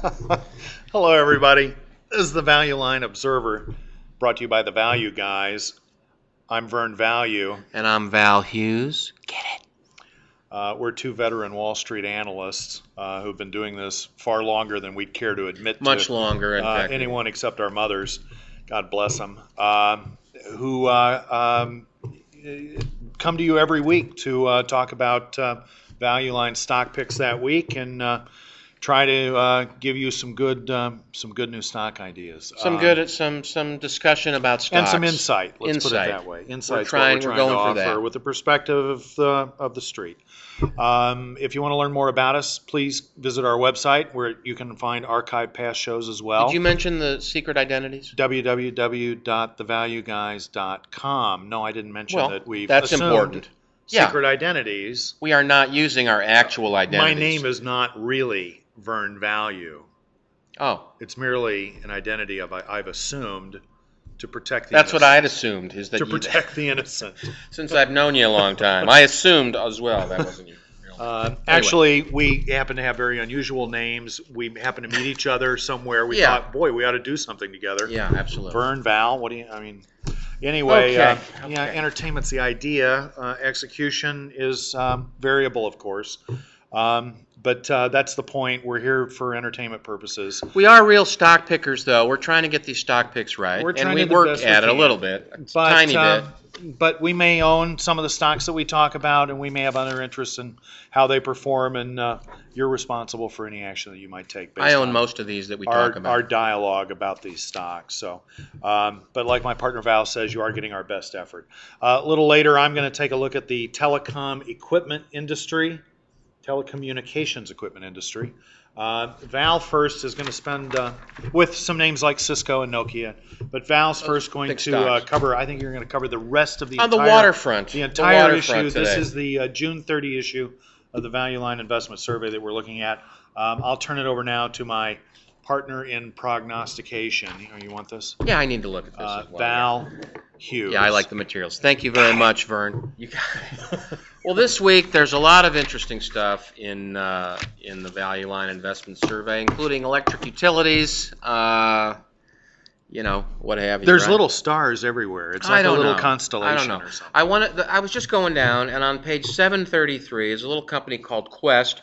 Hello, everybody. This is the Value Line Observer, brought to you by the Value Guys. I'm Vern Value. And I'm Val Hughes. Get it? Uh, we're two veteran Wall Street analysts uh, who've been doing this far longer than we'd care to admit Much to longer, in uh, fact. anyone except our mothers. God bless them. Um, who uh, um, come to you every week to uh, talk about uh, Value Line stock picks that week and uh, try to uh, give you some good um, some good new stock ideas. Some Um, good, some some discussion about stocks and some insight. Let's put it that way. Insight. trying- what we're we're trying to for offer that. with the perspective of the of the street. Um, if you want to learn more about us, please visit our website where you can find archived past shows as well. Did you mention the secret identities? www.thevalueguys.com. No, I didn't mention Well, that we've that's important. Yeah. secret identities. We are not using our actual identities. My name is not really Vern Value. Oh, It's merely an identity of I, I've assumed to protect the that's what I had assumed. Is that to you- protect the innocent. since I've known you a long time, I assumed as well that wasn't you. Uh, actually, we happen to have very unusual names. We happen to meet each other somewhere. We Yeah. thought, boy, we ought to do something together. Yeah, absolutely. Vern, Val, what do you? I mean, anyway, uh, okay. yeah, entertainment's the idea. Uh, execution is um, variable, of course, um, but uh, that's the point. We're here for entertainment purposes. We are real stock pickers, though. We're trying to get these stock picks right, We're and we to do the work at it a little bit, a But, tiny uh, bit. But we may own some of the stocks that we talk about, and we may have other interests in how they perform, and uh, you're responsible for any action that you might take. I own most of these that we our, talk about. our dialogue about these stocks. So, um, but like my partner Val says, you are getting our best effort. Uh, a little later, I'm going to take a look at the telecom equipment industry, telecommunications equipment industry. Uh, Val first is going to spend uh, with some names like Cisco and Nokia, but Val's first going big to uh, stocks. cover. I think you're going to cover the rest of the On the entire, waterfront. the The entire waterfront issue. This today. is the uh, June 30 issue of the Value Line Investment Survey that we're looking at. Um, I'll turn it over now to my partner in prognostication. You, you want this? Yeah, I need to look at this Uh, as well. Val Hughes. Yeah, I like the materials. Thank you very much, Vern. You got it. Well, this week there's a lot of interesting stuff in uh, in the Value Line Investment Survey, including electric utilities. Uh, you know, what have you. There's right? little stars everywhere. It's like a little know. constellation I don't know. or something. I wanted. I was just going down, and on page 733 is a little company called Qwest,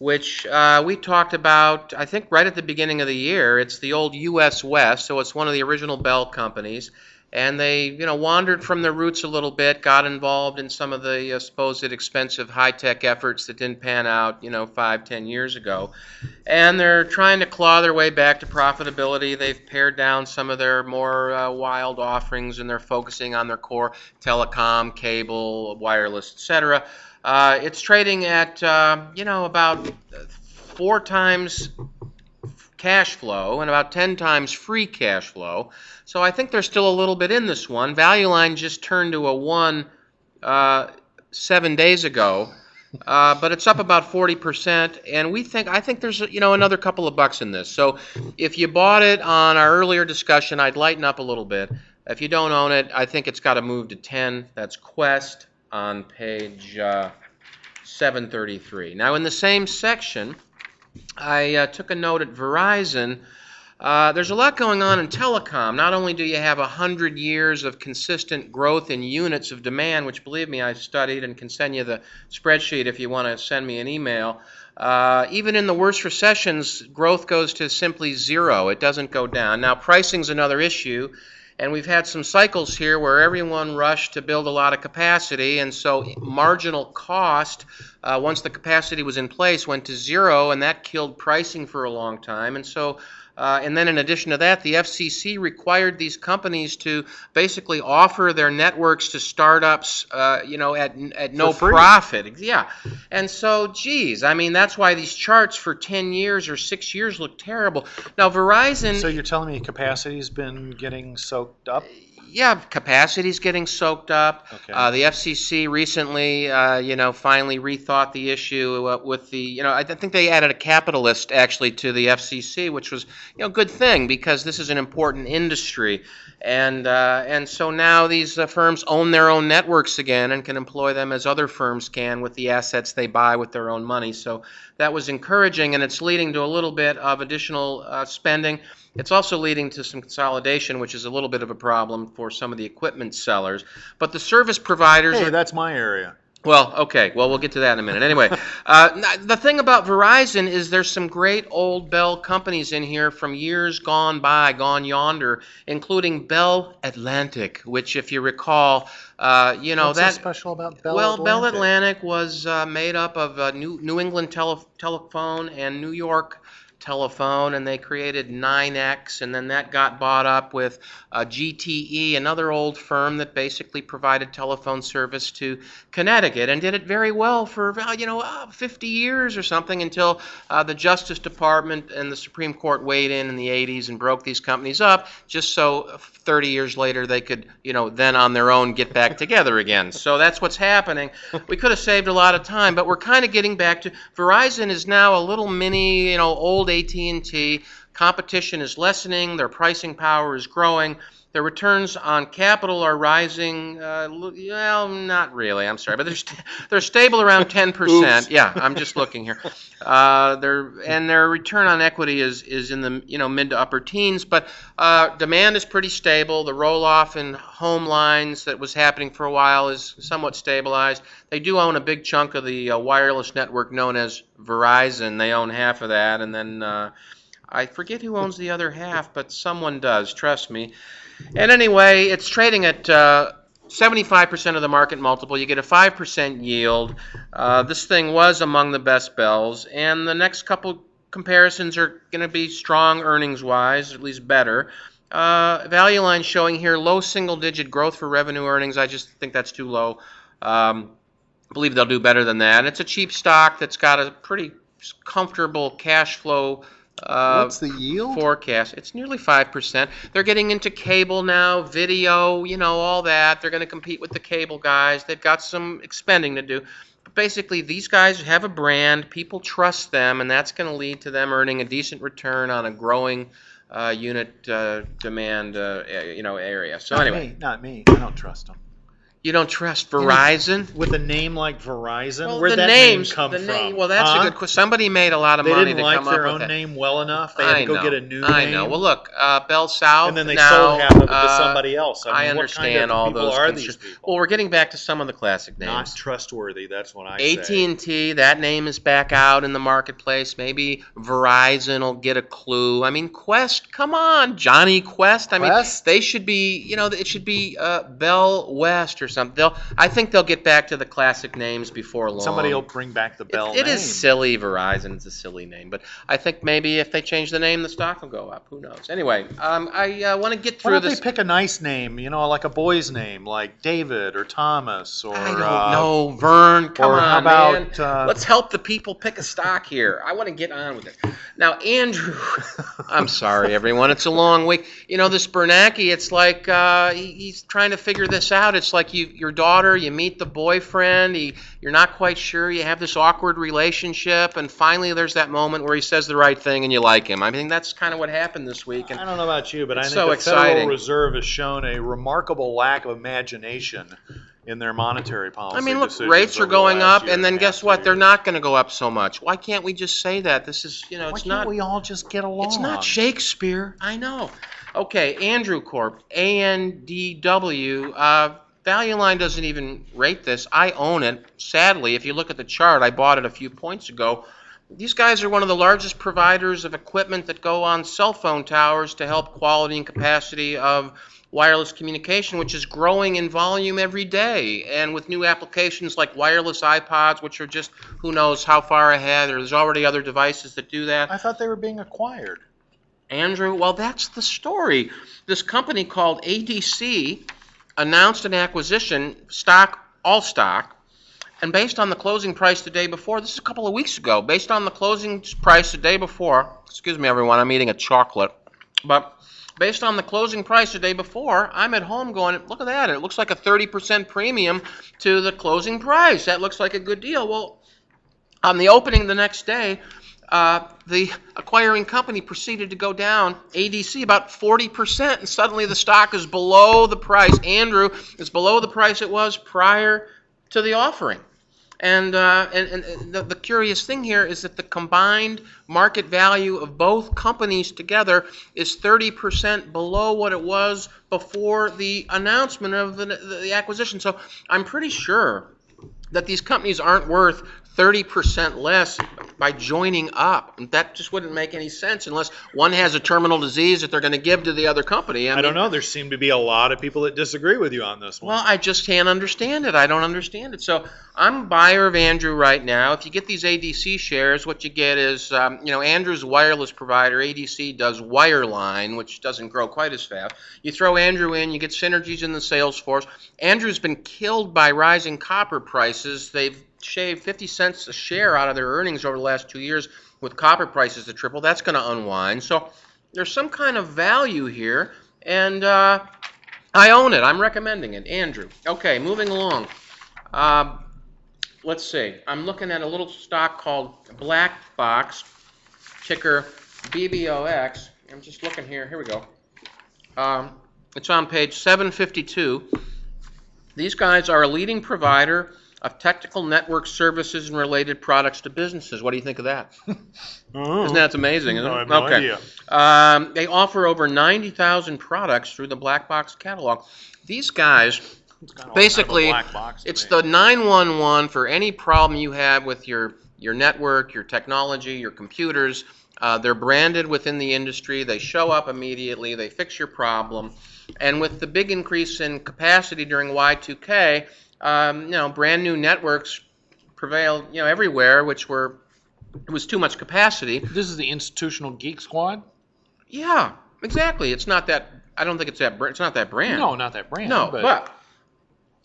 which uh, we talked about. I think right at the beginning of the year. It's the old U.S. West, so it's one of the original Bell companies. And they, you know, wandered from their roots a little bit, got involved in some of the uh, supposed expensive high-tech efforts that didn't pan out, you know, five, ten years ago. And they're trying to claw their way back to profitability. They've pared down some of their more uh, wild offerings, and they're focusing on their core telecom, cable, wireless, etc. Uh, it's trading at, uh, you know, about four times cash flow and about 10 times free cash flow. So I think there's still a little bit in this one. Value line just turned to a 1 uh, seven days ago. Uh, but it's up about 40%, and we think I think there's you know another couple of bucks in this. So if you bought it on our earlier discussion, I'd lighten up a little bit. If you don't own it, I think it's got to move to 10. That's Qwest on page uh, 733. Now in the same section, I uh, took a note at Verizon. Uh, there's a lot going on in telecom. Not only do you have 100 years of consistent growth in units of demand, which believe me, I've studied and can send you the spreadsheet if you want to send me an email. Uh, even in the worst recessions, growth goes to simply zero. It doesn't go down. Now, pricing's another issue. And we've had some cycles here where everyone rushed to build a lot of capacity, and so marginal cost, uh, once the capacity was in place, went to zero, and that killed pricing for a long time. And so, uh, and then in addition to that, the FCC required these companies to basically offer their networks to startups, uh, you know, at at no profit. Yeah, and so, geez, I mean, that's why these charts for 10 years or six years look terrible. Now, Verizon. So you're telling me capacity's been getting soaked up? Yeah, capacity's getting soaked up. Okay. Uh, the FCC recently, uh, you know, finally rethought the issue uh, with the, you know, I th- think they added a capitalist actually to the FCC, which was, you know, a good thing because this is an important industry. And, uh, and so now these uh, firms own their own networks again and can employ them as other firms can with the assets they buy with their own money. So that was encouraging, and it's leading to a little bit of additional uh, spending. It's also leading to some consolidation, which is a little bit of a problem for some of the equipment sellers. But the service providers Hey, are that's my area. well, okay. Well, we'll get to that in a minute. Anyway, uh, the thing about Verizon is there's some great old Bell companies in here from years gone by, gone yonder, including Bell Atlantic, which, if you recall, uh, you know What's that. so special about Bell well, Atlantic? Bell Atlantic was uh, made up of uh, New, New England tele- Telephone and New York Telephone, and they created NYNEX, and then that got bought up with uh, GTE, another old firm that basically provided telephone service to Connecticut, and did it very well for you know uh, 50 years or something until uh, the Justice Department and the Supreme Court weighed in in the 80s and broke these companies up, just so 30 years later they could you know then on their own get back together again. So that's what's happening. We could have saved a lot of time, but we're kind of getting back to Verizon is now a little mini you know old AT&T. Competition is lessening. Their pricing power is growing. Their returns on capital are rising. Uh, well, not really. I'm sorry, but they're st- they're stable around 10 percent. Yeah, I'm just looking here. Uh, and their return on equity is is in the you know mid to upper teens. But uh, demand is pretty stable. The roll off in home lines that was happening for a while is somewhat stabilized. They do own a big chunk of the uh, wireless network known as Verizon. They own half of that, and then. Uh, I forget who owns the other half, but someone does. Trust me. And anyway, it's trading at uh, 75% of the market multiple. You get a 5% yield. Uh, this thing was among the best bells, and the next couple comparisons are going to be strong earnings wise, at least better. Uh, value line showing here low single digit growth for revenue earnings. I just think that's too low. Um, I believe they'll do better than that. It's a cheap stock that's got a pretty comfortable cash flow. Uh, What's the yield? forecast. It's nearly 5%. They're getting into cable now, video, you know, all that. They're going to compete with the cable guys. They've got some expending to do. But basically, these guys have a brand, people trust them, and that's going to lead to them earning a decent return on a growing uh, unit uh, demand, uh, you know, area. So not anyway, me, not me. I don't trust them. You don't trust Verizon? With a name like Verizon, Well, where'd the that names, name come the from? name, well, that's Huh? a good question. Somebody made a lot of They money didn't to like come their up own with that. name well enough. They had I to go know. get a new I name. know. Well, look, uh, Bell South. and then they now, sold half of it to uh, somebody else. I, mean, I what understand kind of all those. are these people? Well, we're getting back to some of the classic names. Not trustworthy. That's what I say. AT&T, that name is back out in the marketplace. Maybe Verizon will get a clue. I mean, Qwest, come on, Jonny Quest. I mean, Qwest? they should be, you know, it should be uh, Bell West or something. They'll, I think they'll get back to the classic names before long. Somebody will bring back the Bell it name. is silly, Verizon. It's a silly name, but I think maybe if they change the name, the stock will go up. Who knows? Anyway, um, I uh, want to get through Why don't this. they pick a nice name? You know, like a boy's name, like David or Thomas or. I don't uh, know, Vern. Come on, how about, man. uh, Let's help the people pick a stock here. I want to get on with it. Now, Andrew, I'm sorry, everyone. It's a long week. You know, this Bernanke, it's like uh, he, he's trying to figure this out. It's like you, your daughter, you meet the boyfriend, he, you're not quite sure, you have this awkward relationship, and finally there's that moment where he says the right thing and you like him. I mean, that's kind of what happened this week. And I don't know about you, but I think so the exciting. Federal Reserve has shown a remarkable lack of imagination in their monetary policy. I mean, look, rates are going up, and then a half, guess what? They're not going to go up so much. Why can't we just say that? This is, you know, Why it's can't not. we all just get along? It's not Shakespeare. I know. Okay, Andrew Corp, ANDW. Uh, Value Line doesn't even rate this. I own it. Sadly, if you look at the chart, I bought it a few points ago. These guys are one of the largest providers of equipment that go on cell phone towers to help quality and capacity of wireless communication, which is growing in volume every day. And with new applications like wireless iPods, which are just who knows how far ahead, or there's already other devices that do that. I thought they were being acquired. Andrew, well, that's the story. This company called ADC announced an acquisition, stock, all stock, and based on the closing price the day before, this is a couple of weeks ago, based on the closing price the day before, excuse me, everyone, I'm eating a chocolate, but based on the closing price the day before, I'm at home going, look at that, it looks like a 30% premium to the closing price. That looks like a good deal. Well, on the opening the next day, uh, the acquiring company proceeded to go down ADC about 40%, and suddenly the stock is below the price. Andrew is below the price it was prior to the offering. And, uh, and, and the, the curious thing here is that the combined market value of both companies together is 30% below what it was before the announcement of the, the acquisition. So I'm pretty sure that these companies aren't worth 30% less by joining up. That just wouldn't make any sense unless one has a terminal disease that they're going to give to the other company. I, mean, don't know. There seem to be a lot of people that disagree with you on this one. Well, I just can't understand it. I don't understand it. So I'm a buyer of Andrew right now. If you get these ADC shares, what you get is, um, you know, Andrew's wireless provider. ADC does wireline, which doesn't grow quite as fast. You throw Andrew in, you get synergies in the sales force. Andrew's been killed by rising copper prices. They've shaved 50 cents a share out of their earnings over the last two years with copper prices to triple. That's going to unwind. So there's some kind of value here, and uh, I own it. I'm recommending it. Andrew. Okay, moving along. Uh, let's see. I'm looking at a little stock called Black Box, ticker BBOX. I'm just looking here. Here we go. Um, it's on page 752. These guys are a leading provider of technical network services and related products to businesses. What do you think of that? Oh. Isn't that amazing? Isn't No. No okay. idea. Um, they offer over 90,000 products through the Black Box catalog. These guys, It's basically, kind of box it's me. the 911 for any problem you have with your, your network, your technology, your computers. Uh, they're branded within the industry. They show up immediately. They fix your problem. And with the big increase in capacity during Y2K, um, you know, brand new networks prevailed, you know, everywhere, which were it was too much capacity. This is the institutional geek squad. Yeah, exactly. It's not that. I don't think it's that. It's not that brand. No, not that brand. No, but, but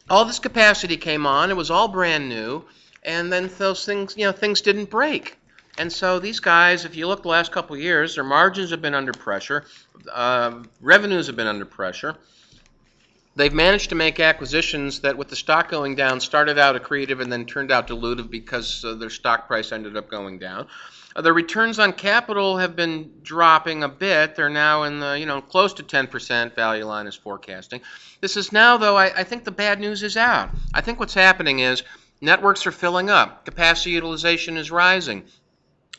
all this capacity came on. It was all brand new, and then those things, you know, things didn't break. And so these guys, if you look the last couple of years, their margins have been under pressure, um, revenues have been under pressure. They've managed to make acquisitions that, with the stock going down, started out accretive and then turned out dilutive because uh, their stock price ended up going down. Uh, the returns on capital have been dropping a bit. They're now in the, you know, close to 10% value line is forecasting. This is now, though, I, I think the bad news is out. I think what's happening is networks are filling up, capacity utilization is rising.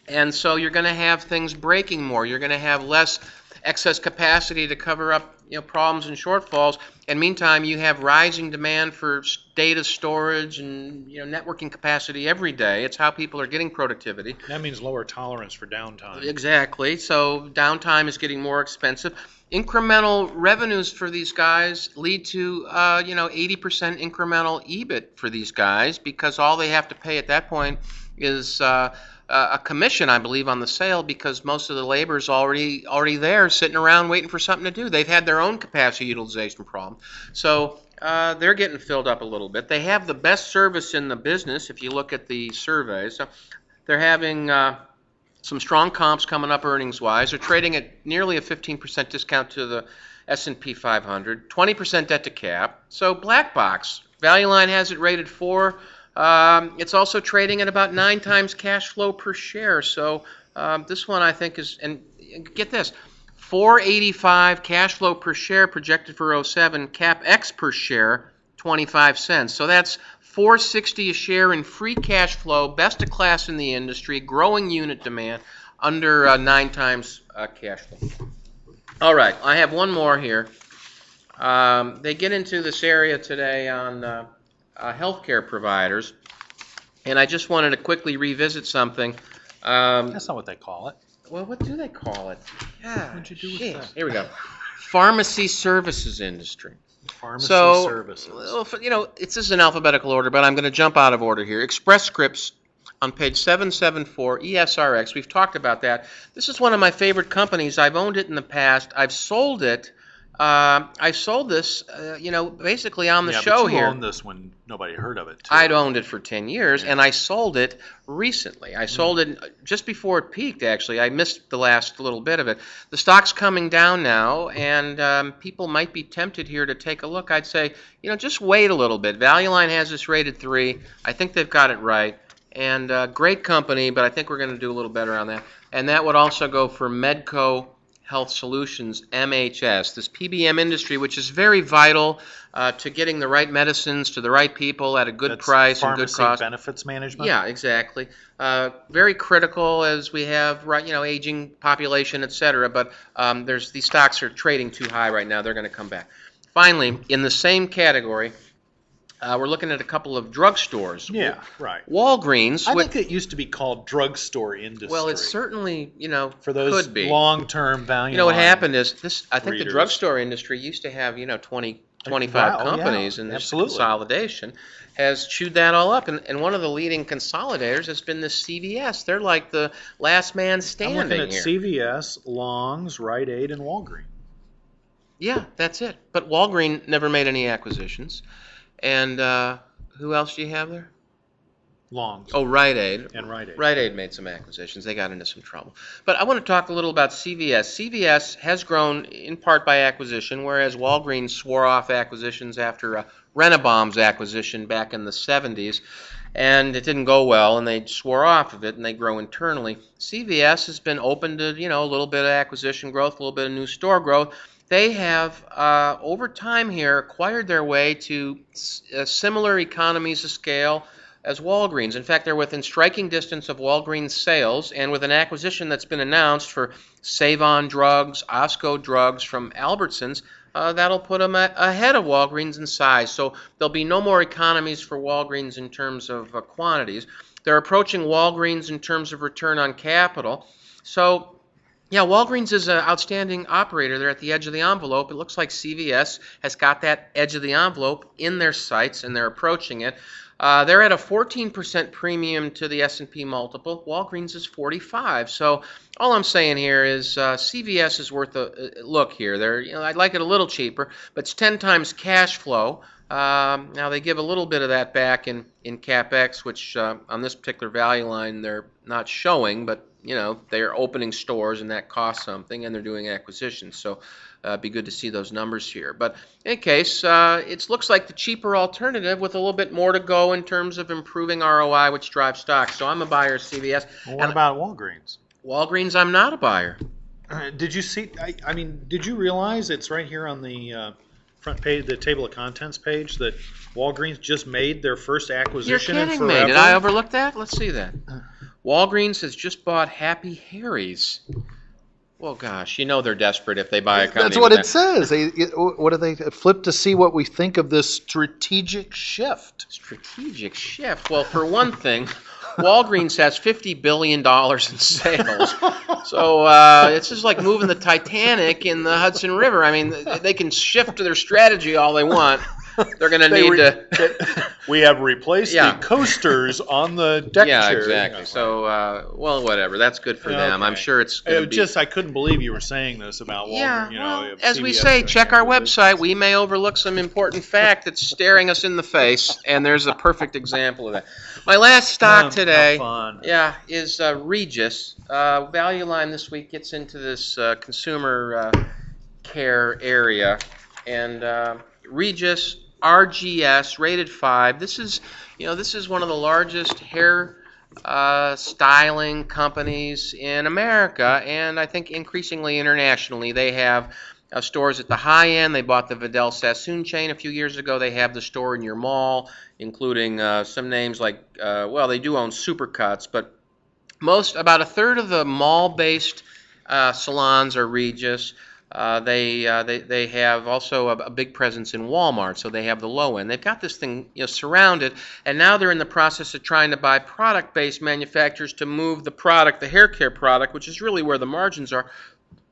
And so you're going to have things breaking more. You're going to have less excess capacity to cover up you know, problems and shortfalls. And meantime, you have rising demand for data storage and you know, networking capacity every day. It's how people are getting productivity. that means lower tolerance for downtime. Exactly. So downtime is getting more expensive. Incremental revenues for these guys lead to, uh, you know, 80% incremental EBIT for these guys because all they have to pay at that point is uh, a commission, I believe, on the sale because most of the labor is already already there, sitting around waiting for something to do. They've had their own capacity utilization problem, so uh, they're getting filled up a little bit. They have the best service in the business if you look at the surveys. So they're having. Uh, some strong comps coming up earnings wise. They're trading at nearly a 15% discount to the S&P 500, 20% debt to cap. So black box, Value Line has it rated 4. Um, it's also trading at about 9 times cash flow per share. So um, this one I think is and get this. 485 cash flow per share projected for 07, capex per share 25 cents. So that's 460 a share in free cash flow, best of class in the industry, growing unit demand, under uh, nine times uh, cash flow. All right, I have one more here. Um, they get into this area today on uh, uh, healthcare providers, and I just wanted to quickly revisit something. Um, That's not what they call it. well, what do they call it? Yeah, What'd you do with that? Here we go. Pharmacy services industry. Pharmacy So, services. well, you know, it's this is in alphabetical order, but I'm going to jump out of order here. Express Scripts on page 774, ESRX. We've talked about that. This is one of my favorite companies. I've owned it in the past. I've sold it. Uh, I sold this, uh, you know, basically on the yeah, show but you here. owned this when nobody heard of it. Too. I'd owned it for 10 years, Yeah. and I sold it recently. I sold it just before it peaked, actually. I missed the last little bit of it. The stock's coming down now, and um, people might be tempted here to take a look. I'd say, you know, just wait a little bit. Value Line has this rated 3. I think they've got it right. and uh, great company, but I think we're going to do a little better on that. And that would also go for Medco Health Solutions, MHS, this PBM industry, which is very vital uh, to getting the right medicines to the right people at a good That's price and good cost. benefits management. Yeah, exactly. Uh, very critical as we have right, you know, aging population, et cetera. But um, there's these stocks are trading too high right now. They're going to come back. Finally, in the same category, uh, we're looking at a couple of drugstores. Yeah, right. Walgreens. I which- think it used to be called drugstore industry. well, it's certainly you know for those long-term value. you know what happened is this. I think readers. the drugstore industry used to have you know 20, 25 Wow, yeah, companies, and this absolutely. consolidation has chewed that all up. And, and one of the leading consolidators has been the CVS. They're like the last man standing. I'm looking at here. CVS, Longs, Rite Aid, and Walgreens. Yeah, that's it. But Walgreens never made any acquisitions. And uh, who else do you have there? Longs Oh, Rite Aid. and Rite Aid. Rite Aid made some acquisitions. They got into some trouble. But I want to talk a little about CVS. CVS has grown in part by acquisition, whereas Walgreens swore off acquisitions after uh, Renabaum's acquisition back in the 70s. And it didn't go well, and they swore off of it, and they grow internally. CVS has been open to, you know, a little bit of acquisition growth, a little bit of new store growth. They have, uh, over time here, acquired their way to s- uh, similar economies of scale as Walgreens. In fact, they're within striking distance of Walgreens sales, and with an acquisition that's been announced for Sav-on Drugs, Osco Drugs from Albertsons, uh, that'll put them a- ahead of Walgreens in size. So there'll be no more economies for Walgreens in terms of uh, quantities. They're approaching Walgreens in terms of return on capital. So yeah, Walgreens is an outstanding operator. They're at the edge of the envelope. It looks like CVS has got that edge of the envelope in their sights, and they're approaching it. Uh, they're at a 14% premium to the S&P multiple. Walgreens is 45. So all I'm saying here is uh, CVS is worth a, look here. They're, you know, I'd like it a little cheaper, but it's 10 times cash flow. Um, now they give a little bit of that back in in capex, which uh, on this particular value line they're not showing, but you know they're opening stores and that costs something, and they're doing acquisitions. So uh, it'd be good to see those numbers here. But in any case, uh, it looks like the cheaper alternative with a little bit more to go in terms of improving ROI, which drives stocks. So I'm a buyer of CVS. Well, what And- about Walgreens? Walgreens, I'm not a buyer. Uh, did you see? I, I mean, did you realize it's right here on the uh, front page, the table of contents page, that Walgreens just made their first acquisition? You're acquisition in kidding me. Did I overlook that? Let's see that. Walgreens has just bought Happy Harry's. Well, gosh, you know they're desperate if they buy a company. That's what it that. says. They, it, what do they flip to see what we think of this strategic shift? Strategic shift. Well, for one thing, Walgreens has fifty billion dollars in sales, so uh, it's just like moving the Titanic in the Hudson River. I mean, they can shift to their strategy all they want. They're going to They need re- to. we have replaced Yeah. the coasters on the deck yeah, chair. exactly. So, uh, well, whatever. That's good for them. I'm sure it's It be. just I couldn't believe you were saying this about Walgreens. yeah, you know, well, as we say, check our website. We may overlook some important fact that's staring us in the face, and there's a perfect example of that. My last stock Um, today. Yeah, is uh, Regis. Uh, Value Line this week gets into this uh, consumer uh, care area, and uh, Regis RGS rated five. This is, you know, this is one of the largest hair uh, styling companies in America, and I think increasingly internationally. They have uh, stores at the high end. They bought the Vidal Sassoon chain a few years ago. They have the store in your mall, including uh, some names like, uh, well, they do own Supercuts, but most, about a third of the mall-based uh, salons are Regis. Uh, they, uh, they they have also a, a big presence in Walmart, so they have the low end. They've got this thing you know surrounded, and now they're in the process of trying to buy product-based manufacturers to move the product, the hair care product, which is really where the margins are.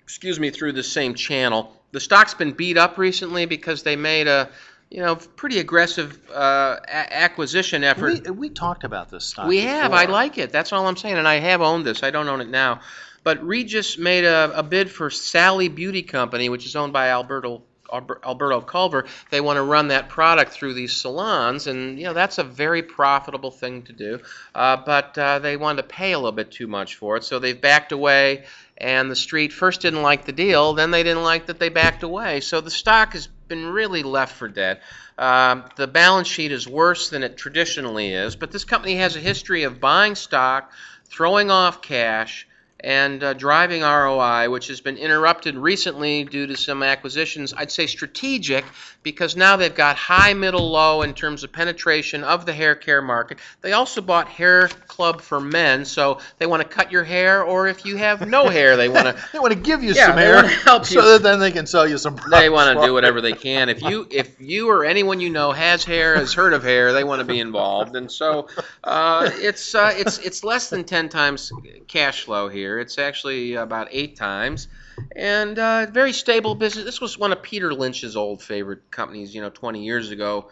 Excuse me, through the same channel. The stock's been beat up recently because they made a you know pretty aggressive uh, a- acquisition effort. We, we talked about this stock. We have. I like it. That's all I'm saying. And I have owned this. I don't own it now. But Regis made a, a bid for Sally Beauty Company, which is owned by Alberto Alberto Culver. They want to run that product through these salons, and you know that's a very profitable thing to do. Uh, but uh, they wanted to pay a little bit too much for it, so they've backed away. And the street first didn't like the deal, then they didn't like that they backed away. So the stock has been really left for dead. Um, the balance sheet is worse than it traditionally is, but this company has a history of buying stock, throwing off cash, and uh, driving ROI, which has been interrupted recently due to some acquisitions. I'd say strategic because now they've got high, middle, low in terms of penetration of the hair care market. They also bought Hair Club for Men, so they want to cut your hair, or if you have no hair, they want to They want to give you Yeah, some hair help you. so that then they can sell you some they want to do whatever they can. If you if you or anyone you know has hair, has heard of hair, they want to be involved. And so uh, it's uh, it's it's less than ten times cash flow here. It's actually about eight times, and uh, very stable business. This was one of Peter Lynch's old favorite companies, you know, 20 years ago.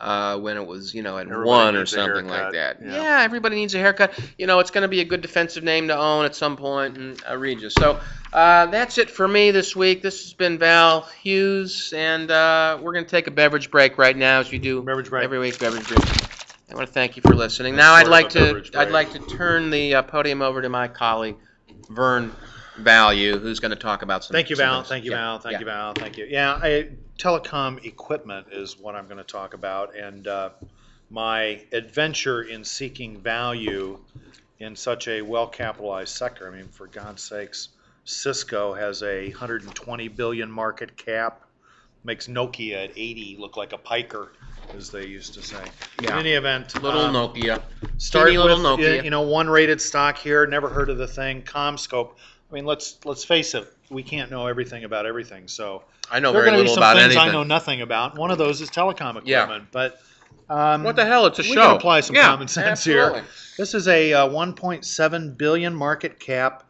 Uh, when it was, you know, at Everybody one or something like that. yeah. Yeah. everybody needs a haircut. You know, it's going to be a good defensive name to own at some point. point, and uh, Regis. So uh, that's it for me this week. This has been Val Hughes, and uh, we're going to take a beverage break right now, as we do Beverage break. every week. Beverage break. I want to thank you for listening. Now, I'd like to I'd like to turn the uh, podium over to my colleague Vern Value, who's going to talk about some. Thank you, some Val. things. Thank you, Yeah, Val. Thank yeah. you, Val. Thank you. Yeah, I, telecom equipment is what I'm going to talk about, and uh, my adventure in seeking value in such a well-capitalized sector. I mean, for God's sakes, Cisco has a 120 billion market cap, makes Nokia at 80 look like a piker, as they used to say. Yeah. In any event, Little um, Nokia. Start Teeny little with, Nokia. You know, one rated stock here. Never heard of the thing. CommScope. I mean, let's let's face it. We can't know everything about everything. So I know there are very going to be little some about things anything. I know nothing about. One of those is telecom equipment. Yeah. But um, What the hell? It's a we show. can apply some Yeah, common sense here. This is a uh, 1.7 billion market cap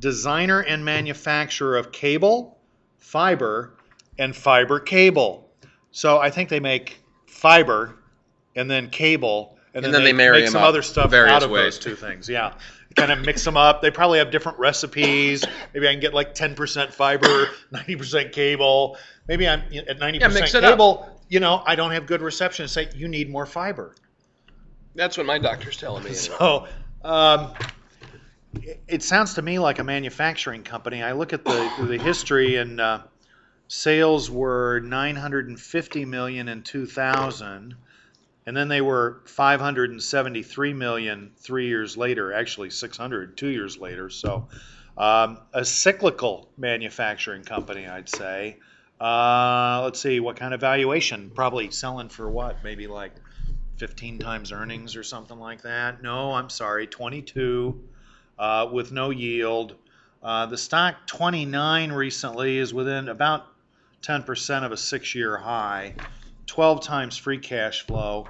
designer and manufacturer of cable, fiber, and fiber cable. So I think they make fiber and then cable, and, And then they marry make some up other stuff various out of ways. those two things. Yeah, kind of mix them up. They probably have different recipes. Maybe I can get like 10% fiber, 90% cable. Maybe I'm at 90% Yeah, mix it up. cable. You know, I don't have good reception. Say you need more fiber. That's what my doctor's telling me. So, um, it- it sounds to me like a manufacturing company. I look at the the history, and uh, sales were 950 million in 2000, and then they were 573 million three years later. Actually, 600 two years later. So, um, a cyclical manufacturing company, I'd say. Uh, let's see, what kind of valuation? Probably selling for what? Maybe like 15 times earnings or something like that. No, I'm sorry, 22 uh, with no yield. Uh, the stock 29 recently is within about 10% of a six year high, 12 times free cash flow.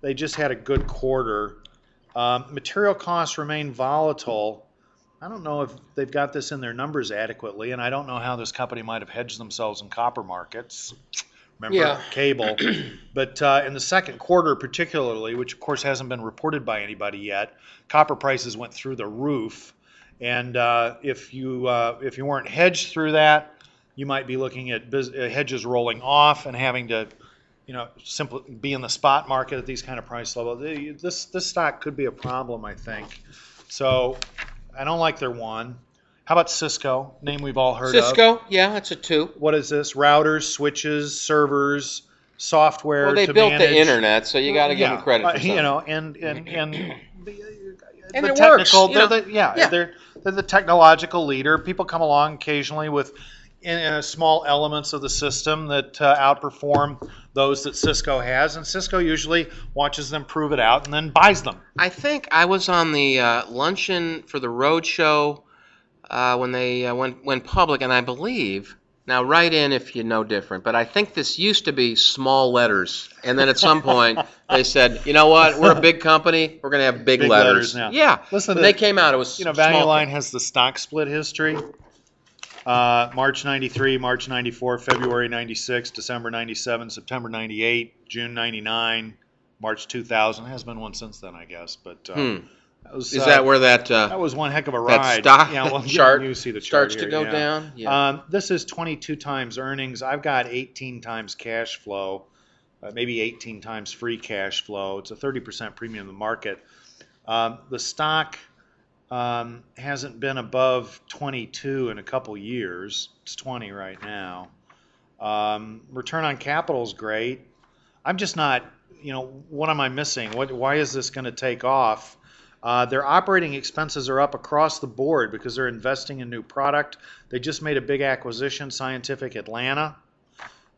They just had a good quarter. Um, material costs remain volatile. I don't know if they've got this in their numbers adequately, and I don't know how this company might have hedged themselves in copper markets. Remember Yeah. cable. But uh, in the second quarter, particularly, which of course hasn't been reported by anybody yet, copper prices went through the roof. And uh, if you uh, if you weren't hedged through that, you might be looking at uh, hedges rolling off and having to, you know, simply be in the spot market at these kind of price levels. This this stock could be a problem, I think. So I don't like their one. How about Cisco? Name we've all heard of. Cisco, yeah, that's a two. What is this? Routers, switches, servers, software. Well, they to built manage. the internet, so you got to give Yeah, them credit uh, you know, and and and the, And the it technical. you they're know. the, yeah, Yeah. they're they're the technological leader. People come along occasionally with in, uh, small elements of the system that uh, outperform those that Cisco has, and Cisco usually watches them prove it out and then buys them. I think I was on the uh, luncheon for the road show uh, when they uh, went went public, and I believe now write in if you know different. But I think this used to be small letters, and then at some point they said, you know what, we're a big company, we're going to have big, Big letters now. Yeah, Listen when they came out, it was You know, Value Line has the stock split history. Uh, March 93, March 94, February 96, December 97, September 98, June 99, March 2000. Has been one since then, I guess. But uh, Hmm. that was, Is uh, that where that uh, that was one heck of a that ride. stock yeah, well, chart you see the chart starts to go yeah. down? Yeah. Um, this is 22 times earnings. I've got 18 times cash flow, uh, maybe 18 times free cash flow. It's a 30% premium to the market. Um, the stock um, hasn't been above 22 in a couple years. It's 20 right now. Um, return on capital is great. I'm just not, you know, what am I missing? What, why is this going to take off? Uh, their operating expenses are up across the board because they're investing in new product. They just made a big acquisition, Scientific Atlanta.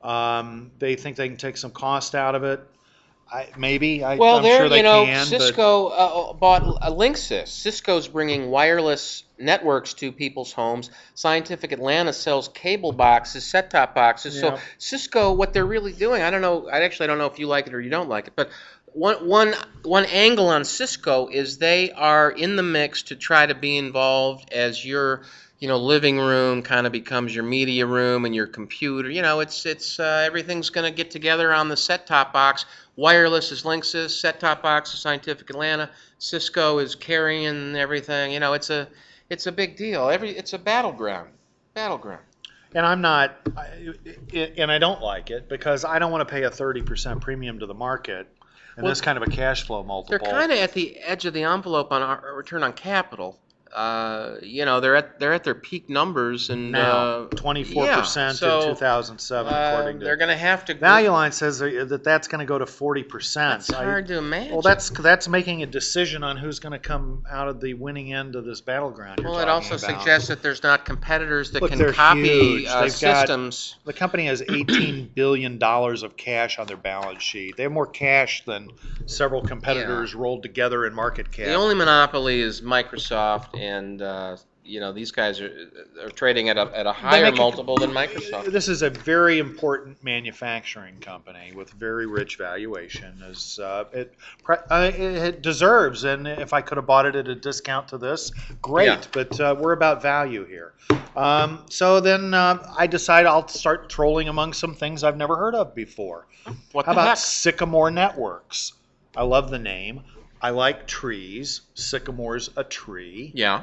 Um, they think they can take some cost out of it. I, maybe. I, Well, I'm there, sure they you know, can. but- Cisco uh, bought uh, Linksys. Cisco's bringing wireless networks to people's homes. Scientific Atlanta sells cable boxes, set-top boxes. So Cisco, what they're really doing, I don't know. I actually don't know if you like it or you don't like it, but one one one angle on Cisco is they are in the mix to try to be involved as your you know living room kind of becomes your media room and your computer. You know, it's it's uh, everything's going to get together on the set-top box. Wireless is Linksys, set-top box is Scientific Atlanta. Cisco is carrying everything. You know, it's a it's a big deal. Every it's a battleground. Battleground. And I'm not, and I don't like it because I don't want to pay a 30% premium to the market and Well, this kind of a cash flow multiple. They're kind of at the edge of the envelope on our return on capital. Uh, you know, they're at they're at their peak numbers, and now, uh, 24% in 2007, uh, according to they're going to have to. Value Line says that that's going to go to 40%. That's I- hard to imagine. well, that's that's making a decision on who's going to come out of the winning end of this battleground. Well, it also about. suggests that there's not competitors that Look, can copy uh, They've got- systems. the company has 18 billion dollars of cash on their balance sheet. They have more cash than several competitors rolled together in market cap. The only monopoly is Microsoft, and uh, you know these guys are are trading at a at a higher make a- multiple than Microsoft. This is a very important manufacturing company with very rich valuation. As uh, it, uh, it it deserves, and if I could have bought it at a discount to this, great. Yeah. But uh, we're about value here. Um, so then uh, I decide I'll start trolling among some things I've never heard of before. What How the about heck? Sycamore Networks? I love the name. I like trees. Sycamore's a tree. Yeah,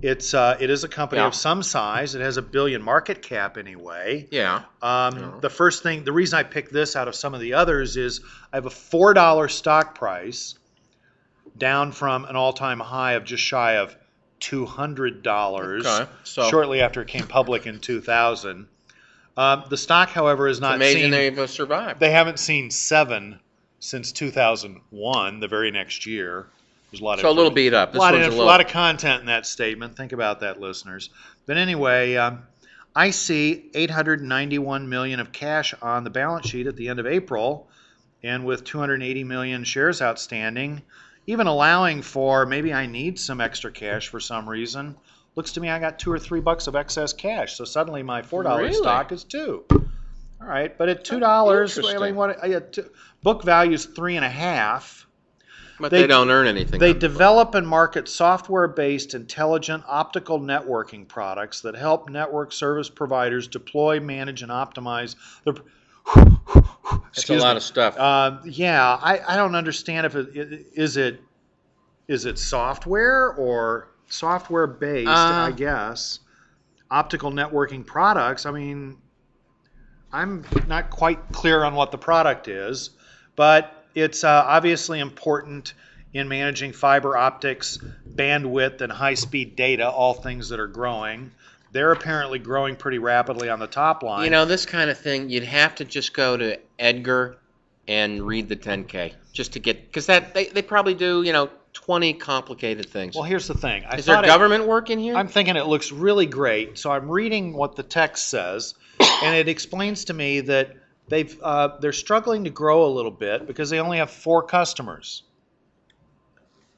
It's uh, it is a company Yeah. of some size. It has a billion market cap anyway. yeah. Um, Yeah. The first thing, the reason I picked this out of some of the others is I have a four dollar stock price, down from an all time high of just shy of two hundred dollars. Okay, so Shortly after it came public in two thousand. Um, the stock, however, is not amazing seen. they've uh, survived. They haven't seen seven since 2001, the very next year. There's a lot so a little beat up. a This lot, of, a a little. lot of content in that statement. Think about that, listeners. But anyway, um, I see 891 million of cash on the balance sheet at the end of April, and with 280 million shares outstanding, even allowing for maybe I need some extra cash for some reason. Looks to me I got two or three bucks of excess cash, so suddenly my four dollar Really? stock is two. All right, but at two dollars, I mean, what? I had two, book value is three and a half. but they- they, don't earn anything. They the develop and market software based intelligent optical networking products that help network service providers deploy, manage, and optimize their. That's a lot me. of stuff. Uh, yeah, I, I don't understand if it is it is it software or software based. Uh. I guess optical networking products. I mean, I'm not quite clear on what the product is, but it's uh, obviously important in managing fiber optics, bandwidth, and high speed data, all things that are growing. They're apparently growing pretty rapidly on the top line. You know, this kind of thing, you'd have to just go to Edgar and read the 10K just to get because that they, they probably do you know 20 complicated things. well, here's the thing. I Is there thought it- government work in here? I'm thinking it looks really great. So I'm reading what the text says, and it explains to me that they've uh, they're struggling to grow a little bit because they only have four customers.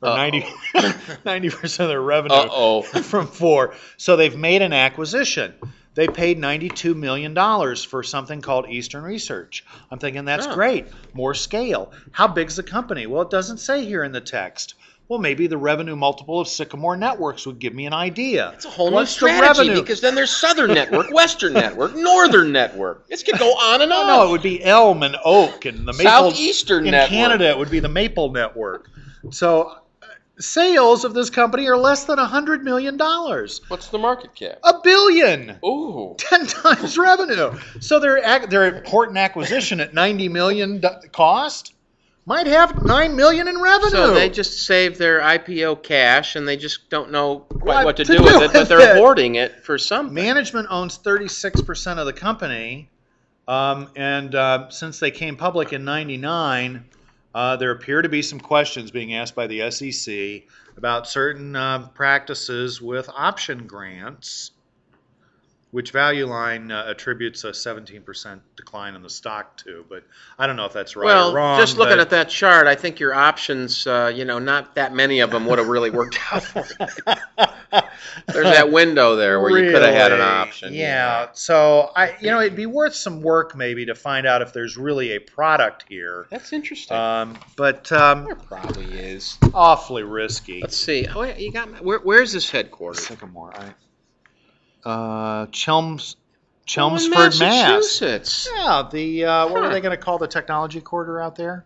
Or 90 percent of their revenue Uh oh. from four. So they've made an acquisition. They paid $92 million for something called Eastern Research. I'm thinking that's Oh. great. More scale. How big's the company? Well, it doesn't say here in the text. Well, maybe the revenue multiple of Sycamore Networks would give me an idea. It's a whole new the strategy revenue? because then there's Southern Network, Western Network, Northern Network. This could go on and on. no, it would be Elm and Oak and the Maple. Southeastern in Network. Canada, it would be the Maple Network. So, uh, sales of this company are less than $100 million. What's the market cap? A billion. Ooh. 10 times revenue. So their ac- their important acquisition at 90 million do- cost might have 9 million in revenue. So they just saved their IPO cash and they just don't know quite What to, to do, do with it, but they're hoarding it for some. Management owns 36% of the company. Um, and uh, since they came public in '99, uh, there appear to be some questions being asked by the SEC about certain uh, practices with option grants, which Value Line uh, attributes a 17% decline in the stock to. But I don't know if that's right well, or wrong. just looking but- at that chart, I think your options, uh, you know, not that many of them would have really worked out. for you. There's that window there where you could have had an Really? option. Yeah. So I, you know, it'd be worth some work maybe to find out if there's really a product here. That's interesting. Um, but um, there probably is. awfully risky. Let's see. Oh, wait, you got my- where, where's this headquarters? Sycamore. I, uh, Chelms, Oh, Chelmsford, Mass. Massachusetts. Yeah. The uh, what were they going to call the technology quarter out there?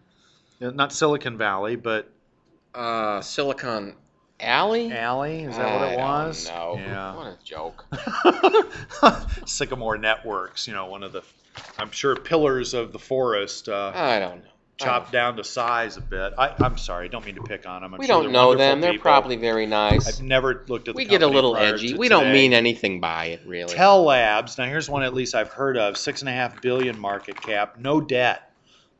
Not Silicon Valley, but Uh, Silicon Alley. Alley. Is that what it was? know. Yeah. What a joke. Sycamore Networks. You know, one of the, I'm sure, pillars of the forest. Uh, I don't know. Chopped down to size a bit. I, I'm sorry, don't mean to pick on them. I'm We sure don't know them. They're people. probably very nice. I've never looked at. The we get a little edgy. We don't mean anything by it, really. Tellabs. Now here's one at least I've heard of. Six and a half billion market cap, no debt.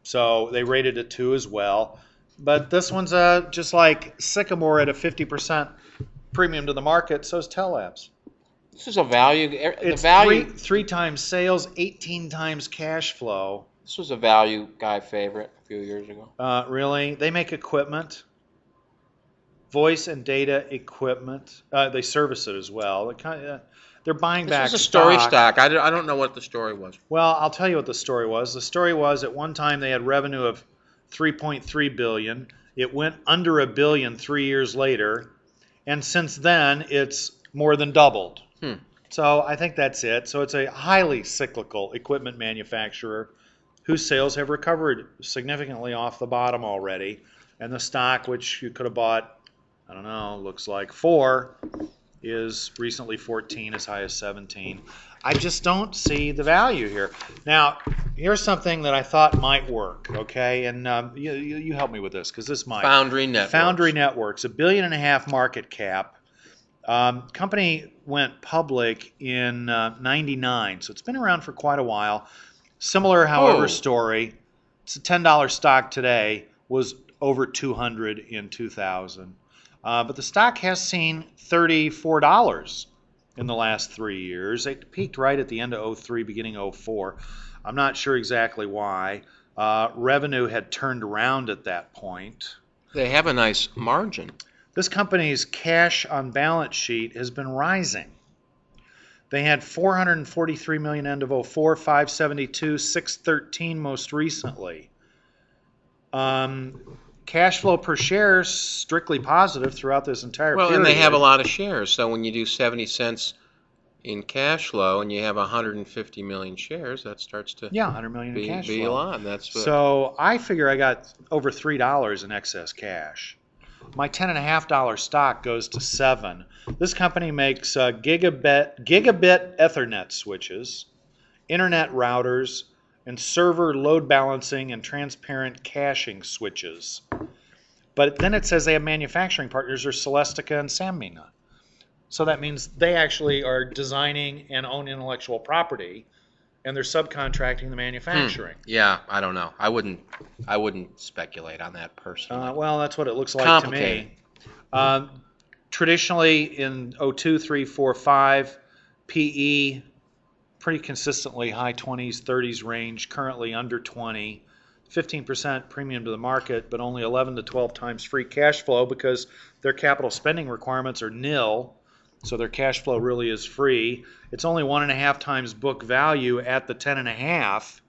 So they rated a two as well. But this one's uh, just like Sycamore at a 50% premium to the market. So is Tellabs. this is a value. er, The It's value. three, three times sales, 18 times cash flow. This was a value guy favorite a few years ago. Uh, really? They make equipment, voice and data equipment. Uh, they service it as well. They kind of, they're buying This back was a story stock. I, don't- I don't know what the story was. Well, I'll tell you what the story was. The story was at one time they had revenue of 3.3 billion. It went under a billion three years later, and since then it's more than doubled. Hmm. So I think that's it. So it's a highly cyclical equipment manufacturer whose sales have recovered significantly off the bottom already, and the stock, which you could have bought, I don't know, looks like four, is recently 14, as high as 17. I just don't see the value here. Now, here's something that I thought might work, okay? And um, you, you, you help me with this because this might. Foundry Networks. Foundry Networks, a billion and a half market cap. Um, company went public in uh, 99, so it's been around for quite a while. Similar, however, Oh. story. It's a $10 stock today, was over 200 in 2000. Uh, but the stock has seen $34 in the last three years. It peaked right at the end of 03, beginning 04. I'm not sure exactly why. Uh, revenue had turned around at that point. They have a nice margin. This company's cash on balance sheet has been rising. They had 443 million end of 04, 572, 613 most recently. Um, cash flow per share strictly positive throughout this entire period. Well, period. and they have a lot of shares. So when you do 70 cents in cash flow and you have 150 million shares, that starts to Yeah, 100 million in be, cash be a lot. That's what, So I figure I got over three dollars in excess cash. My ten and a half dollar stock goes to seven. This company makes uh, gigabit gigabit Ethernet switches, internet routers, and server load balancing and transparent caching switches. But then it says they have manufacturing partners are Celestica and Sanmina. So that means they actually are designing and own intellectual property, and they're subcontracting the manufacturing. yeah, I don't know. I wouldn't I wouldn't speculate on that personally. Uh, well, that's what it looks like to Complicated. me. Um, traditionally, in 02, 3, 4, 5, PE, pretty consistently high 20s, 30s range, currently under 20. 15% premium to the market, but only 11 to 12 times free cash flow because their capital spending requirements are nil. So their cash flow really is free. It's only one and a half times book value at the ten and a half.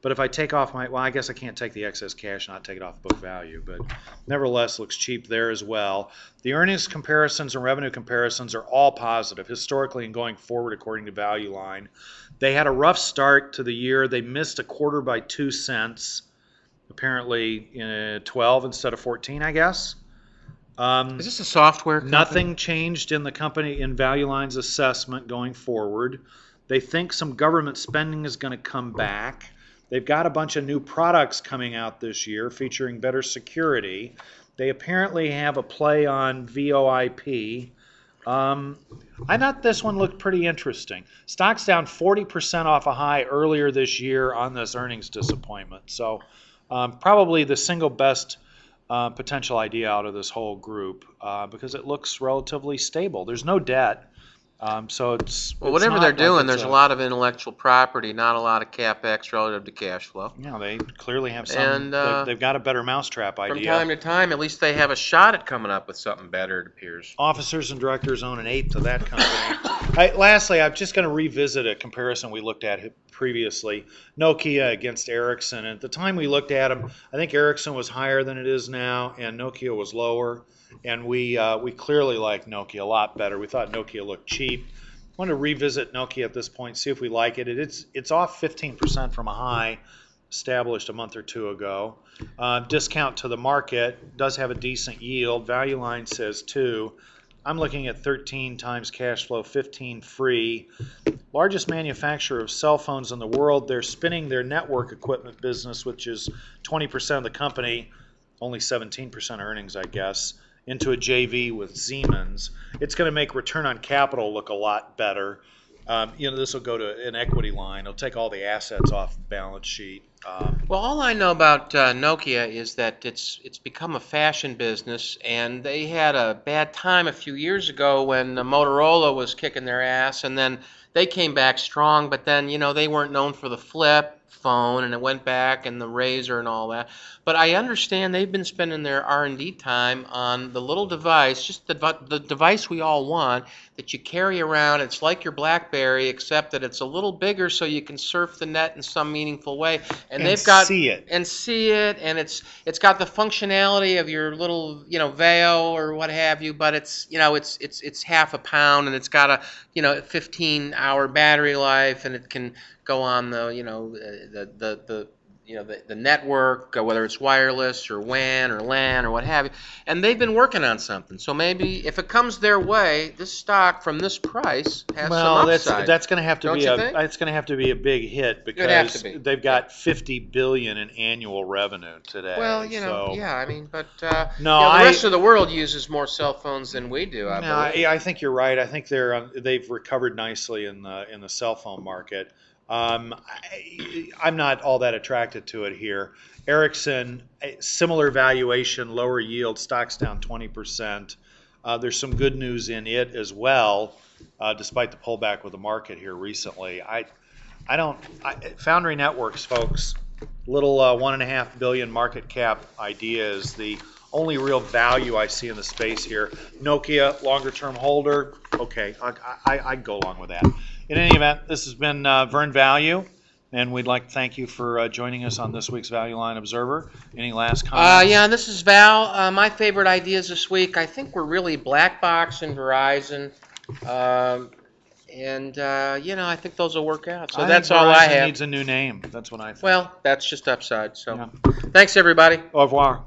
But if I take off my, well, I guess I can't take the excess cash and not take it off book value, but nevertheless looks cheap there as well. The earnings comparisons and revenue comparisons are all positive historically and going forward according to Value Line. They had a rough start to the year. They missed a quarter by two cents, apparently in uh, 12 instead of 14, I guess. Um, Is this a software company? Nothing changed in the company in Value Line's assessment going forward. They think some government spending is going to come back. They've got a bunch of new products coming out this year featuring better security. They apparently have a play on VoIP. Um, I thought this one looked pretty interesting. Stock's down 40% off a high earlier this year on this earnings disappointment. So, um, probably the single best uh, potential idea out of this whole group uh, because it looks relatively stable. There's no debt. Um, so it's Well, it's whatever not they're like doing, it's there's a lot of intellectual property, not a lot of capex relative to cash flow. Yeah, they clearly have some. And, uh, they, have got a better mousetrap idea. From time to time, at least they have a shot at coming up with something better, it appears. officers and directors own an eighth of that company. I, lastly, I'm just going to revisit a comparison we looked at previously Nokia against Ericsson. And at the time we looked at them, I think Ericsson was higher than it is now, and Nokia was lower. And we, uh, we clearly like Nokia a lot better. We thought Nokia looked cheap. want to revisit Nokia at this point, see if we like it. It's, it's off 15% from a high established a month or two ago. Uh, discount to the market does have a decent yield. Value line says two. I'm looking at 13 times cash flow, 15 free. Largest manufacturer of cell phones in the world. They're spinning their network equipment business, which is 20% of the company, only 17% earnings, I guess, into a JV with Siemens. It's going to make return on capital look a lot better. Um, you know, this will go to an equity line. It'll take all the assets off the balance sheet. Um, Well, all I know about uh, Nokia is that it's it's become a fashion business, and they had a bad time a few years ago when Motorola was kicking their ass, and then they came back strong. But then you know they weren't known for the flip phone, and it went back, and the RAZR and all that. But I understand they've been spending their R&D time on the little device, just the the device we all want that you carry around. It's like your BlackBerry, except that it's a little bigger, so you can surf the net in some meaningful way. And, they've got see it. and see it and it's it's got the functionality of your little you know Veo or what have you but it's you know it's it's it's half a pound and it's got a you know 15 hour battery life and it can go on the you know the the, the you know the, the network uh, whether it's wireless or WAN or LAN or what have you and they've been working on something so maybe if it comes their way this stock from this price has well, some that's upside that's going to have to Don't be a think? it's going to have to be a big hit because be. they've got 50 billion in annual revenue today. well you know so- yeah I mean but uh, No, you know, the I- rest of the world uses more cell phones than we do I No, believe. I, I think you're right. I think they're um, they've recovered nicely in the in the cell phone market. Um, I, I'm not all that attracted to it here. Ericsson, similar valuation, lower yield, stocks down 20%. Uh, there's some good news in it as well, uh, despite the pullback with the market here recently. I, I don't. I, Foundry Networks, folks, little uh, one and a half billion market cap idea is the only real value I see in the space here. Nokia, longer term holder. Okay, I, I, I'd go along with that. In any event, this has been uh, Vern Value, and we'd like to thank you for uh, joining us on this week's Value Line Observer. Any last Uh, comments? yeah, this is Val. Uh, my favorite ideas this week, I think we're really Black Box and Verizon. Um, and, uh, you know, I think those will work out. So I that's all I have. needs a new name. That's what I think. Well, that's just upside. So Yeah. thanks, everybody. Au revoir.